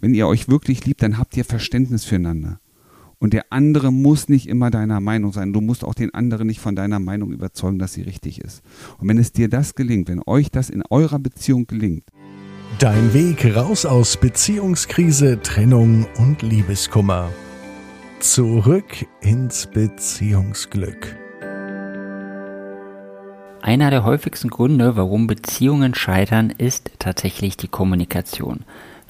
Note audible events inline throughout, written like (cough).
wenn ihr euch wirklich liebt, dann habt ihr Verständnis füreinander. Und der andere muss nicht immer deiner Meinung sein. Du musst auch den anderen nicht von deiner Meinung überzeugen, dass sie richtig ist. Und wenn es dir das gelingt, wenn euch das in eurer Beziehung gelingt, Dein Weg raus aus Beziehungskrise, Trennung und Liebeskummer. Zurück ins Beziehungsglück. Einer der häufigsten Gründe, warum Beziehungen scheitern, ist tatsächlich die Kommunikation.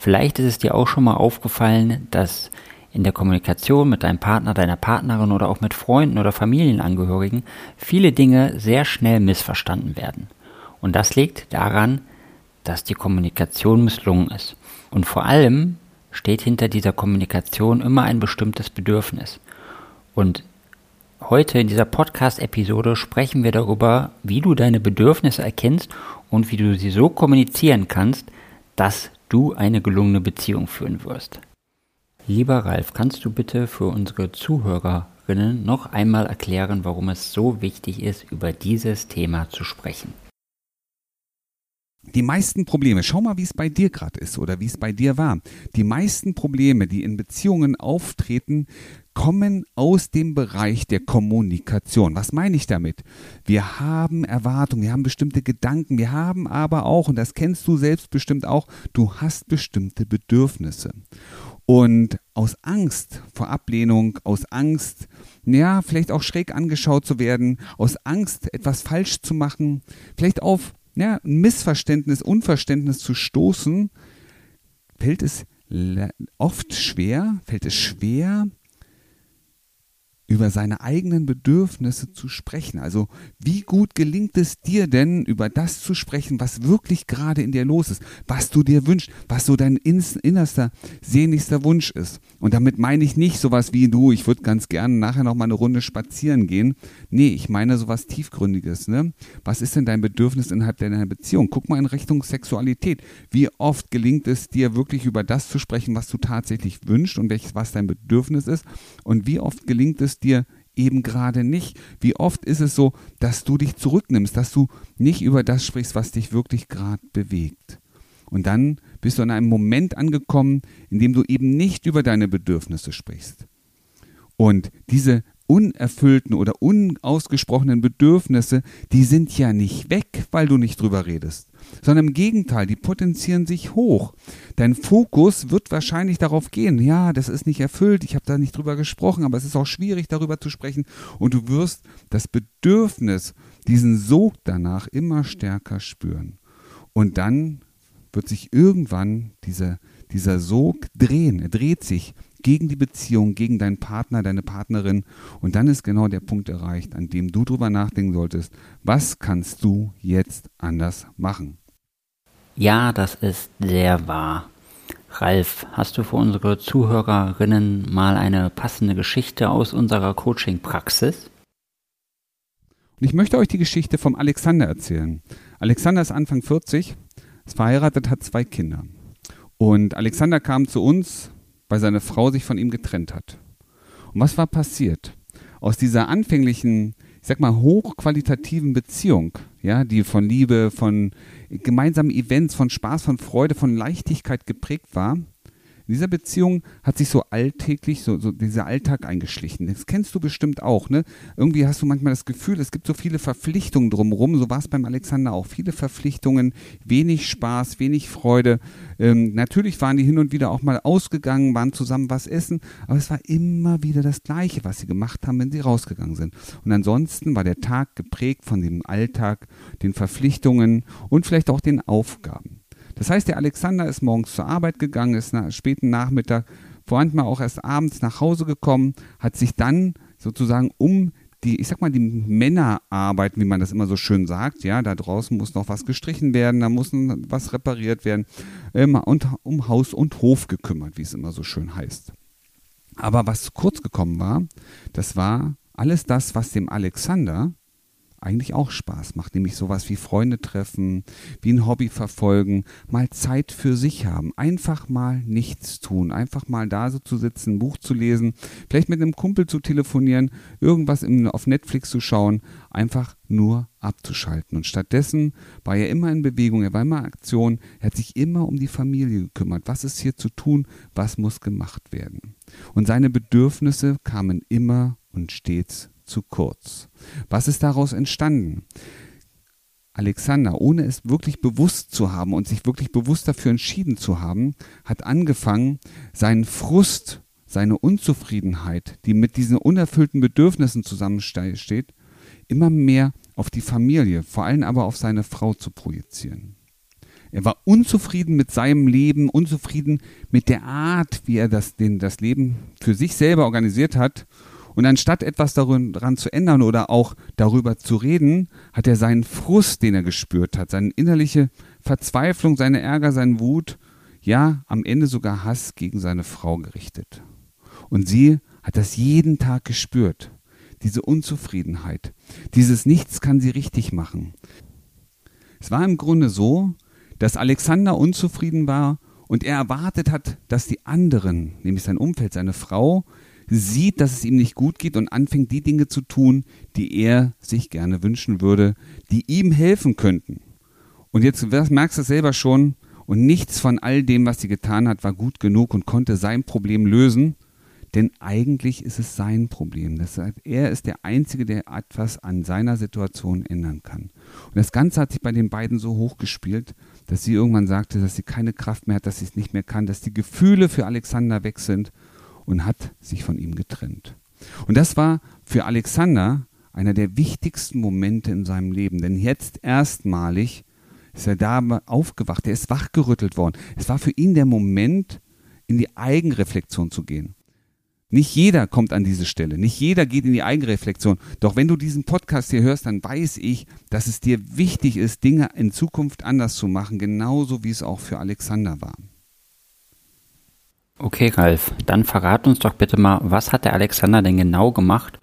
Vielleicht ist es dir auch schon mal aufgefallen, dass in der Kommunikation mit deinem Partner, deiner Partnerin oder auch mit Freunden oder Familienangehörigen viele Dinge sehr schnell missverstanden werden. Und das liegt daran, dass die Kommunikation misslungen ist. Und vor allem steht hinter dieser Kommunikation immer ein bestimmtes Bedürfnis. Und heute in dieser Podcast-Episode sprechen wir darüber, wie du deine Bedürfnisse erkennst und wie du sie so kommunizieren kannst, dass du eine gelungene Beziehung führen wirst. Lieber Ralf, kannst du bitte für unsere Zuhörerinnen noch einmal erklären, warum es so wichtig ist, über dieses Thema zu sprechen? Die meisten Probleme, schau mal, wie es bei dir gerade ist oder wie es bei dir war. Die meisten Probleme, die in Beziehungen auftreten, kommen aus dem Bereich der Kommunikation. Was meine ich damit? Wir haben Erwartungen, wir haben bestimmte Gedanken, wir haben aber auch, und das kennst du selbst bestimmt auch, du hast bestimmte Bedürfnisse. Und aus Angst vor Ablehnung, aus Angst, ja, vielleicht auch schräg angeschaut zu werden, aus Angst, etwas falsch zu machen, vielleicht auf ja, Missverständnis, Unverständnis zu stoßen, fällt es oft schwer, fällt es schwer, über seine eigenen Bedürfnisse zu sprechen. Also wie gut gelingt es dir denn, über das zu sprechen, was wirklich gerade in dir los ist, was du dir wünschst, was so dein innerster, sehnlichster Wunsch ist. Und damit meine ich nicht sowas wie du, ich würde ganz gerne nachher noch mal eine Runde spazieren gehen. Nee, ich meine sowas tiefgründiges. Ne? Was ist denn dein Bedürfnis innerhalb deiner Beziehung? Guck mal in Richtung Sexualität. Wie oft gelingt es dir wirklich über das zu sprechen, was du tatsächlich wünschst und welches, was dein Bedürfnis ist? Und wie oft gelingt es dir eben gerade nicht? Wie oft ist es so, dass du dich zurücknimmst, dass du nicht über das sprichst, was dich wirklich gerade bewegt? Und dann bist du an einem Moment angekommen, in dem du eben nicht über deine Bedürfnisse sprichst. Und diese unerfüllten oder unausgesprochenen Bedürfnisse, die sind ja nicht weg, weil du nicht drüber redest sondern im Gegenteil, die potenzieren sich hoch. Dein Fokus wird wahrscheinlich darauf gehen, ja, das ist nicht erfüllt, ich habe da nicht drüber gesprochen, aber es ist auch schwierig darüber zu sprechen und du wirst das Bedürfnis, diesen Sog danach immer stärker spüren. Und dann wird sich irgendwann dieser, dieser Sog drehen, er dreht sich gegen die Beziehung, gegen deinen Partner, deine Partnerin. Und dann ist genau der Punkt erreicht, an dem du drüber nachdenken solltest, was kannst du jetzt anders machen? Ja, das ist sehr wahr. Ralf, hast du für unsere Zuhörerinnen mal eine passende Geschichte aus unserer Coaching-Praxis? Und ich möchte euch die Geschichte vom Alexander erzählen. Alexander ist Anfang 40, ist verheiratet, hat zwei Kinder. Und Alexander kam zu uns weil seine Frau sich von ihm getrennt hat. Und was war passiert? Aus dieser anfänglichen, ich sag mal, hochqualitativen Beziehung, ja, die von Liebe, von gemeinsamen Events, von Spaß, von Freude, von Leichtigkeit geprägt war, in dieser Beziehung hat sich so alltäglich, so, so dieser Alltag eingeschlichen. Das kennst du bestimmt auch, ne? Irgendwie hast du manchmal das Gefühl, es gibt so viele Verpflichtungen drumherum. So war es beim Alexander auch. Viele Verpflichtungen, wenig Spaß, wenig Freude. Ähm, natürlich waren die hin und wieder auch mal ausgegangen, waren zusammen was essen, aber es war immer wieder das Gleiche, was sie gemacht haben, wenn sie rausgegangen sind. Und ansonsten war der Tag geprägt von dem Alltag, den Verpflichtungen und vielleicht auch den Aufgaben. Das heißt, der Alexander ist morgens zur Arbeit gegangen, ist nach späten Nachmittag, vorhandmal auch erst abends nach Hause gekommen, hat sich dann sozusagen um die, ich sag mal, die Männerarbeit, wie man das immer so schön sagt, ja, da draußen muss noch was gestrichen werden, da muss was repariert werden, ähm, und um Haus und Hof gekümmert, wie es immer so schön heißt. Aber was kurz gekommen war, das war alles das, was dem Alexander eigentlich auch Spaß macht, nämlich sowas wie Freunde treffen, wie ein Hobby verfolgen, mal Zeit für sich haben, einfach mal nichts tun, einfach mal da so zu sitzen, ein Buch zu lesen, vielleicht mit einem Kumpel zu telefonieren, irgendwas im, auf Netflix zu schauen, einfach nur abzuschalten. Und stattdessen war er immer in Bewegung, er war immer in Aktion, er hat sich immer um die Familie gekümmert. Was ist hier zu tun? Was muss gemacht werden? Und seine Bedürfnisse kamen immer und stets zu kurz. Was ist daraus entstanden? Alexander, ohne es wirklich bewusst zu haben und sich wirklich bewusst dafür entschieden zu haben, hat angefangen, seinen Frust, seine Unzufriedenheit, die mit diesen unerfüllten Bedürfnissen zusammensteht, immer mehr auf die Familie, vor allem aber auf seine Frau zu projizieren. Er war unzufrieden mit seinem Leben, unzufrieden mit der Art, wie er das, den, das Leben für sich selber organisiert hat und anstatt etwas daran zu ändern oder auch darüber zu reden, hat er seinen Frust, den er gespürt hat, seine innerliche Verzweiflung, seine Ärger, seinen Wut, ja, am Ende sogar Hass gegen seine Frau gerichtet. Und sie hat das jeden Tag gespürt, diese Unzufriedenheit, dieses Nichts kann sie richtig machen. Es war im Grunde so, dass Alexander unzufrieden war und er erwartet hat, dass die anderen, nämlich sein Umfeld, seine Frau, sieht, dass es ihm nicht gut geht und anfängt, die Dinge zu tun, die er sich gerne wünschen würde, die ihm helfen könnten. Und jetzt merkst du es selber schon, und nichts von all dem, was sie getan hat, war gut genug und konnte sein Problem lösen, denn eigentlich ist es sein Problem. Das heißt, er ist der Einzige, der etwas an seiner Situation ändern kann. Und das Ganze hat sich bei den beiden so hochgespielt, dass sie irgendwann sagte, dass sie keine Kraft mehr hat, dass sie es nicht mehr kann, dass die Gefühle für Alexander weg sind und hat sich von ihm getrennt. Und das war für Alexander einer der wichtigsten Momente in seinem Leben, denn jetzt erstmalig ist er da aufgewacht, er ist wachgerüttelt worden. Es war für ihn der Moment, in die Eigenreflexion zu gehen. Nicht jeder kommt an diese Stelle, nicht jeder geht in die Eigenreflexion. Doch wenn du diesen Podcast hier hörst, dann weiß ich, dass es dir wichtig ist, Dinge in Zukunft anders zu machen, genauso wie es auch für Alexander war. Okay, Ralf, dann verrat uns doch bitte mal, was hat der Alexander denn genau gemacht,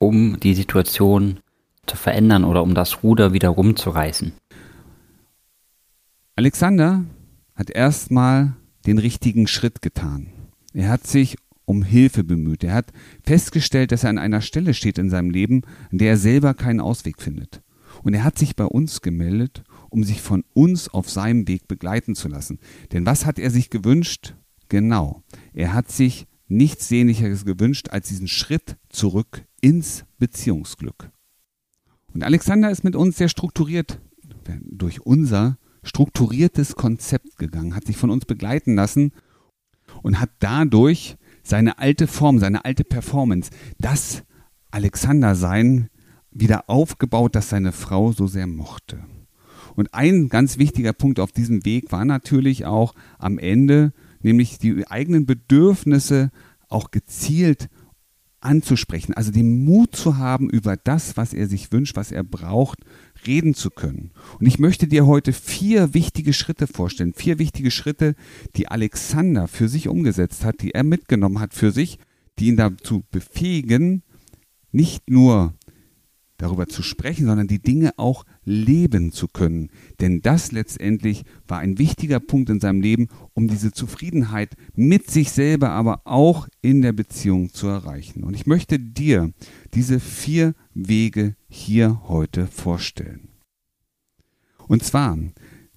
um die Situation zu verändern oder um das Ruder wieder rumzureißen? Alexander hat erstmal den richtigen Schritt getan. Er hat sich um Hilfe bemüht. Er hat festgestellt, dass er an einer Stelle steht in seinem Leben, an der er selber keinen Ausweg findet. Und er hat sich bei uns gemeldet, um sich von uns auf seinem Weg begleiten zu lassen. Denn was hat er sich gewünscht? Genau. Er hat sich nichts Sehnlicheres gewünscht als diesen Schritt zurück ins Beziehungsglück. Und Alexander ist mit uns sehr strukturiert durch unser strukturiertes Konzept gegangen, hat sich von uns begleiten lassen und hat dadurch seine alte Form, seine alte Performance, das Alexander-Sein wieder aufgebaut, das seine Frau so sehr mochte. Und ein ganz wichtiger Punkt auf diesem Weg war natürlich auch am Ende nämlich die eigenen Bedürfnisse auch gezielt anzusprechen, also den Mut zu haben, über das, was er sich wünscht, was er braucht, reden zu können. Und ich möchte dir heute vier wichtige Schritte vorstellen, vier wichtige Schritte, die Alexander für sich umgesetzt hat, die er mitgenommen hat für sich, die ihn dazu befähigen, nicht nur darüber zu sprechen, sondern die Dinge auch leben zu können. Denn das letztendlich war ein wichtiger Punkt in seinem Leben, um diese Zufriedenheit mit sich selber, aber auch in der Beziehung zu erreichen. Und ich möchte dir diese vier Wege hier heute vorstellen. Und zwar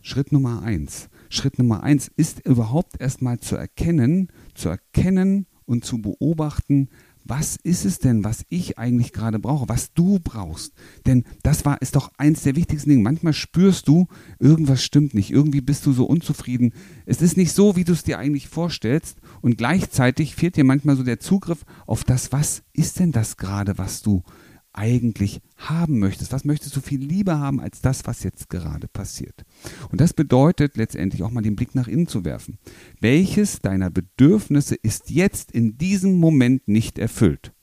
Schritt Nummer eins. Schritt Nummer eins ist überhaupt erstmal zu erkennen, zu erkennen und zu beobachten, was ist es denn, was ich eigentlich gerade brauche, was du brauchst? Denn das war, ist doch eins der wichtigsten Dinge. Manchmal spürst du, irgendwas stimmt nicht, irgendwie bist du so unzufrieden. Es ist nicht so, wie du es dir eigentlich vorstellst und gleichzeitig fehlt dir manchmal so der Zugriff auf das, was ist denn das gerade, was du eigentlich haben möchtest. Was möchtest du viel lieber haben als das, was jetzt gerade passiert? Und das bedeutet letztendlich auch mal den Blick nach innen zu werfen. Welches deiner Bedürfnisse ist jetzt in diesem Moment nicht erfüllt?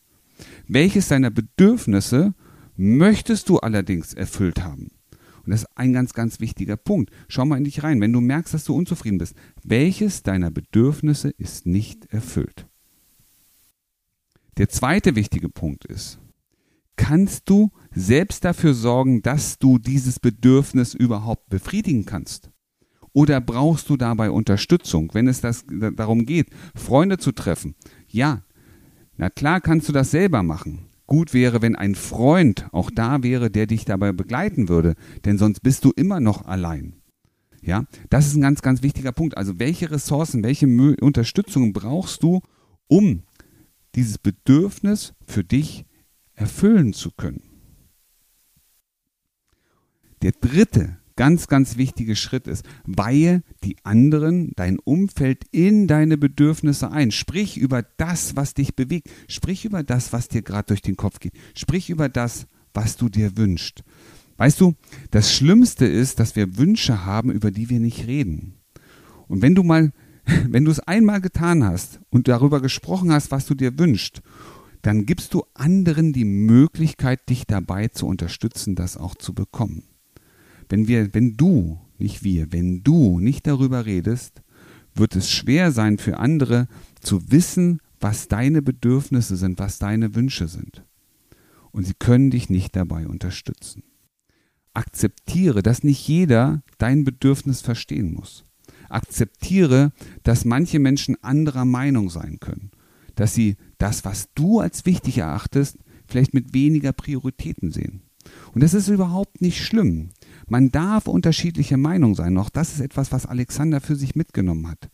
Welches deiner Bedürfnisse möchtest du allerdings erfüllt haben? Und das ist ein ganz, ganz wichtiger Punkt. Schau mal in dich rein, wenn du merkst, dass du unzufrieden bist. Welches deiner Bedürfnisse ist nicht erfüllt? Der zweite wichtige Punkt ist, kannst du selbst dafür sorgen, dass du dieses Bedürfnis überhaupt befriedigen kannst? Oder brauchst du dabei Unterstützung, wenn es das, darum geht, Freunde zu treffen? Ja, na klar kannst du das selber machen. Gut wäre, wenn ein Freund auch da wäre, der dich dabei begleiten würde, denn sonst bist du immer noch allein. Ja, das ist ein ganz, ganz wichtiger Punkt. Also welche Ressourcen, welche Unterstützung brauchst du, um dieses Bedürfnis für dich erfüllen zu können? Der dritte ganz, ganz wichtige Schritt ist, weihe die anderen, dein Umfeld in deine Bedürfnisse ein. Sprich über das, was dich bewegt. Sprich über das, was dir gerade durch den Kopf geht. Sprich über das, was du dir wünschst. Weißt du, das Schlimmste ist, dass wir Wünsche haben, über die wir nicht reden. Und wenn du mal, (laughs) wenn du es einmal getan hast und darüber gesprochen hast, was du dir wünschst, dann gibst du anderen die Möglichkeit, dich dabei zu unterstützen, das auch zu bekommen. Wenn wir, wenn du, nicht wir, wenn du nicht darüber redest, wird es schwer sein für andere zu wissen, was deine Bedürfnisse sind, was deine Wünsche sind. Und sie können dich nicht dabei unterstützen. Akzeptiere, dass nicht jeder dein Bedürfnis verstehen muss. Akzeptiere, dass manche Menschen anderer Meinung sein können. Dass sie das, was du als wichtig erachtest, vielleicht mit weniger Prioritäten sehen. Und das ist überhaupt nicht schlimm. Man darf unterschiedlicher Meinung sein. Auch das ist etwas, was Alexander für sich mitgenommen hat.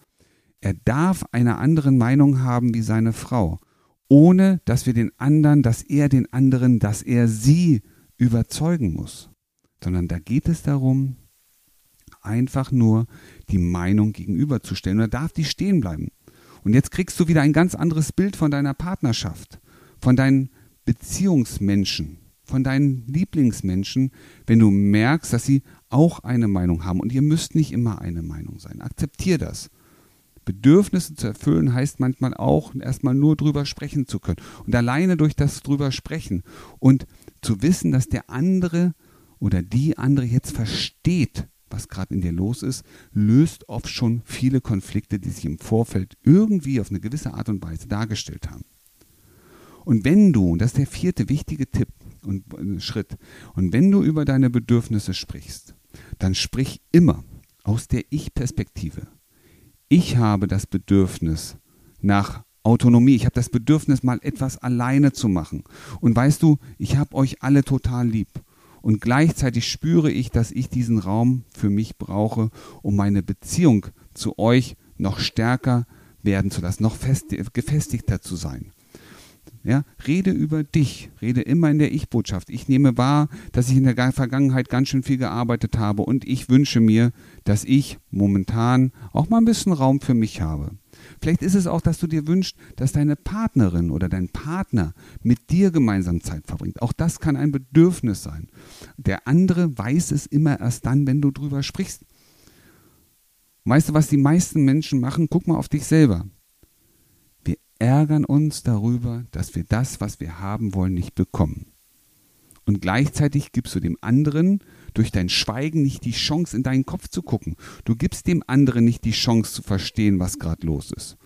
Er darf eine andere Meinung haben wie seine Frau, ohne dass wir den anderen, dass er den anderen, dass er sie überzeugen muss. Sondern da geht es darum, einfach nur die Meinung gegenüberzustellen. Und da darf die stehen bleiben. Und jetzt kriegst du wieder ein ganz anderes Bild von deiner Partnerschaft, von deinen Beziehungsmenschen von deinen Lieblingsmenschen, wenn du merkst, dass sie auch eine Meinung haben. Und ihr müsst nicht immer eine Meinung sein. Akzeptier das. Bedürfnisse zu erfüllen heißt manchmal auch, erstmal nur drüber sprechen zu können. Und alleine durch das drüber sprechen und zu wissen, dass der andere oder die andere jetzt versteht, was gerade in dir los ist, löst oft schon viele Konflikte, die sich im Vorfeld irgendwie auf eine gewisse Art und Weise dargestellt haben. Und wenn du, und das ist der vierte wichtige Tipp, und Schritt. Und wenn du über deine Bedürfnisse sprichst, dann sprich immer aus der Ich-Perspektive. Ich habe das Bedürfnis nach Autonomie. Ich habe das Bedürfnis, mal etwas alleine zu machen. Und weißt du, ich habe euch alle total lieb. Und gleichzeitig spüre ich, dass ich diesen Raum für mich brauche, um meine Beziehung zu euch noch stärker werden zu lassen, noch fest, gefestigter zu sein. Ja, rede über dich, rede immer in der Ich-Botschaft. Ich nehme wahr, dass ich in der Vergangenheit ganz schön viel gearbeitet habe und ich wünsche mir, dass ich momentan auch mal ein bisschen Raum für mich habe. Vielleicht ist es auch, dass du dir wünschst, dass deine Partnerin oder dein Partner mit dir gemeinsam Zeit verbringt. Auch das kann ein Bedürfnis sein. Der andere weiß es immer erst dann, wenn du drüber sprichst. Weißt du, was die meisten Menschen machen? Guck mal auf dich selber ärgern uns darüber, dass wir das, was wir haben wollen, nicht bekommen. Und gleichzeitig gibst du dem anderen durch dein Schweigen nicht die Chance, in deinen Kopf zu gucken. Du gibst dem anderen nicht die Chance zu verstehen, was gerade los ist.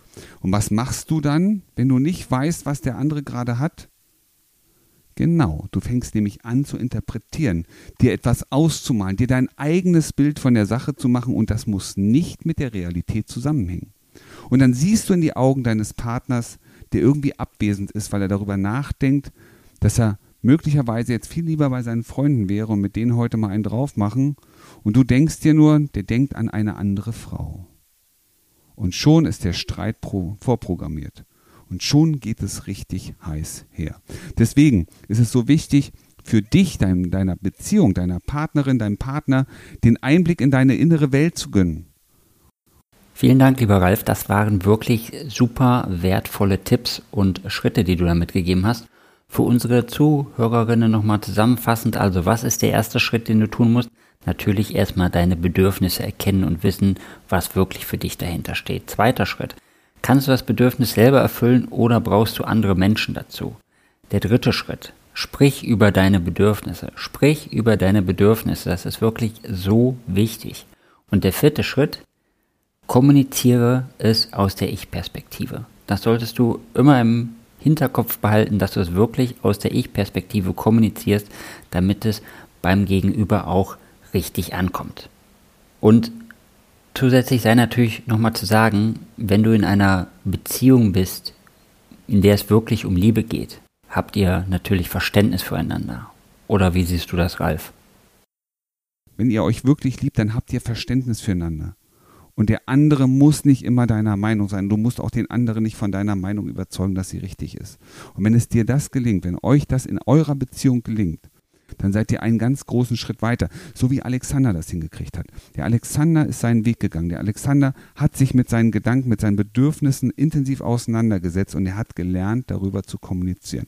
Und was machst du dann, wenn du nicht weißt, was der andere gerade hat? Genau, du fängst nämlich an zu interpretieren, dir etwas auszumalen, dir dein eigenes Bild von der Sache zu machen und das muss nicht mit der Realität zusammenhängen. Und dann siehst du in die Augen deines Partners, der irgendwie abwesend ist, weil er darüber nachdenkt, dass er möglicherweise jetzt viel lieber bei seinen Freunden wäre und mit denen heute mal einen drauf machen. Und du denkst dir nur, der denkt an eine andere Frau. Und schon ist der Streit vorprogrammiert. Und schon geht es richtig heiß her. Deswegen ist es so wichtig, für dich, dein, deiner Beziehung, deiner Partnerin, deinem Partner, den Einblick in deine innere Welt zu gönnen. Vielen Dank, lieber Ralf. Das waren wirklich super wertvolle Tipps und Schritte, die du da mitgegeben hast. Für unsere Zuhörerinnen nochmal zusammenfassend, also was ist der erste Schritt, den du tun musst? Natürlich erstmal deine Bedürfnisse erkennen und wissen, was wirklich für dich dahinter steht. Zweiter Schritt. Kannst du das Bedürfnis selber erfüllen oder brauchst du andere Menschen dazu? Der dritte Schritt. Sprich über deine Bedürfnisse. Sprich über deine Bedürfnisse. Das ist wirklich so wichtig. Und der vierte Schritt, Kommuniziere es aus der Ich-Perspektive. Das solltest du immer im Hinterkopf behalten, dass du es wirklich aus der Ich-Perspektive kommunizierst, damit es beim Gegenüber auch richtig ankommt. Und zusätzlich sei natürlich nochmal zu sagen, wenn du in einer Beziehung bist, in der es wirklich um Liebe geht, habt ihr natürlich Verständnis füreinander. Oder wie siehst du das, Ralf? Wenn ihr euch wirklich liebt, dann habt ihr Verständnis füreinander. Und der andere muss nicht immer deiner Meinung sein. Du musst auch den anderen nicht von deiner Meinung überzeugen, dass sie richtig ist. Und wenn es dir das gelingt, wenn euch das in eurer Beziehung gelingt, dann seid ihr einen ganz großen Schritt weiter, so wie Alexander das hingekriegt hat. Der Alexander ist seinen Weg gegangen. Der Alexander hat sich mit seinen Gedanken, mit seinen Bedürfnissen intensiv auseinandergesetzt und er hat gelernt, darüber zu kommunizieren.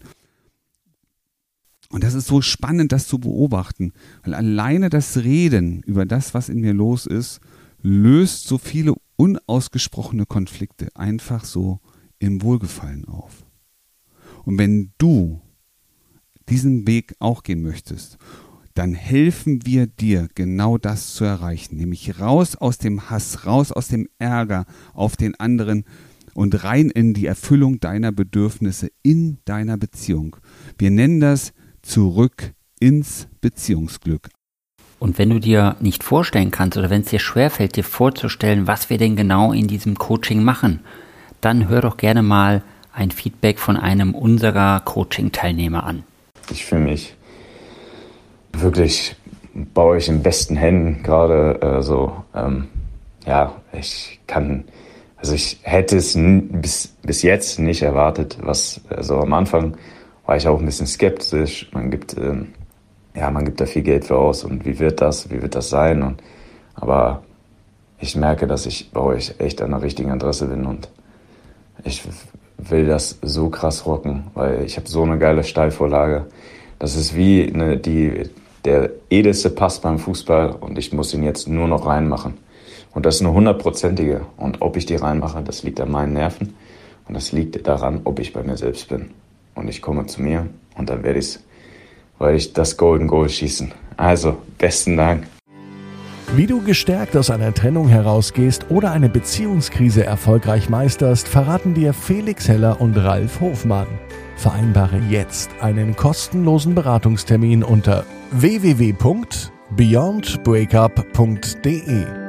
Und das ist so spannend, das zu beobachten, weil alleine das Reden über das, was in mir los ist, löst so viele unausgesprochene Konflikte einfach so im Wohlgefallen auf. Und wenn du diesen Weg auch gehen möchtest, dann helfen wir dir, genau das zu erreichen, nämlich raus aus dem Hass, raus aus dem Ärger auf den anderen und rein in die Erfüllung deiner Bedürfnisse in deiner Beziehung. Wir nennen das zurück ins Beziehungsglück. Und wenn du dir nicht vorstellen kannst oder wenn es dir schwerfällt, dir vorzustellen, was wir denn genau in diesem Coaching machen, dann hör doch gerne mal ein Feedback von einem unserer Coaching-Teilnehmer an. Ich fühle mich wirklich bei euch in besten Händen gerade äh, so. Ähm, ja, ich kann, also ich hätte es bis, bis jetzt nicht erwartet, was, also am Anfang war ich auch ein bisschen skeptisch. Man gibt, ähm, ja, man gibt da viel Geld für aus und wie wird das, wie wird das sein? Und, aber ich merke, dass ich bei euch echt an der richtigen Adresse bin und ich will das so krass rocken, weil ich habe so eine geile Steilvorlage. Das ist wie eine, die, der edelste Pass beim Fußball und ich muss ihn jetzt nur noch reinmachen. Und das ist eine hundertprozentige. Und ob ich die reinmache, das liegt an meinen Nerven und das liegt daran, ob ich bei mir selbst bin und ich komme zu mir und dann werde ich weil ich das Golden Goal schießen. Also, besten Dank. Wie du gestärkt aus einer Trennung herausgehst oder eine Beziehungskrise erfolgreich meisterst, verraten dir Felix Heller und Ralf Hofmann. Vereinbare jetzt einen kostenlosen Beratungstermin unter www.beyondbreakup.de.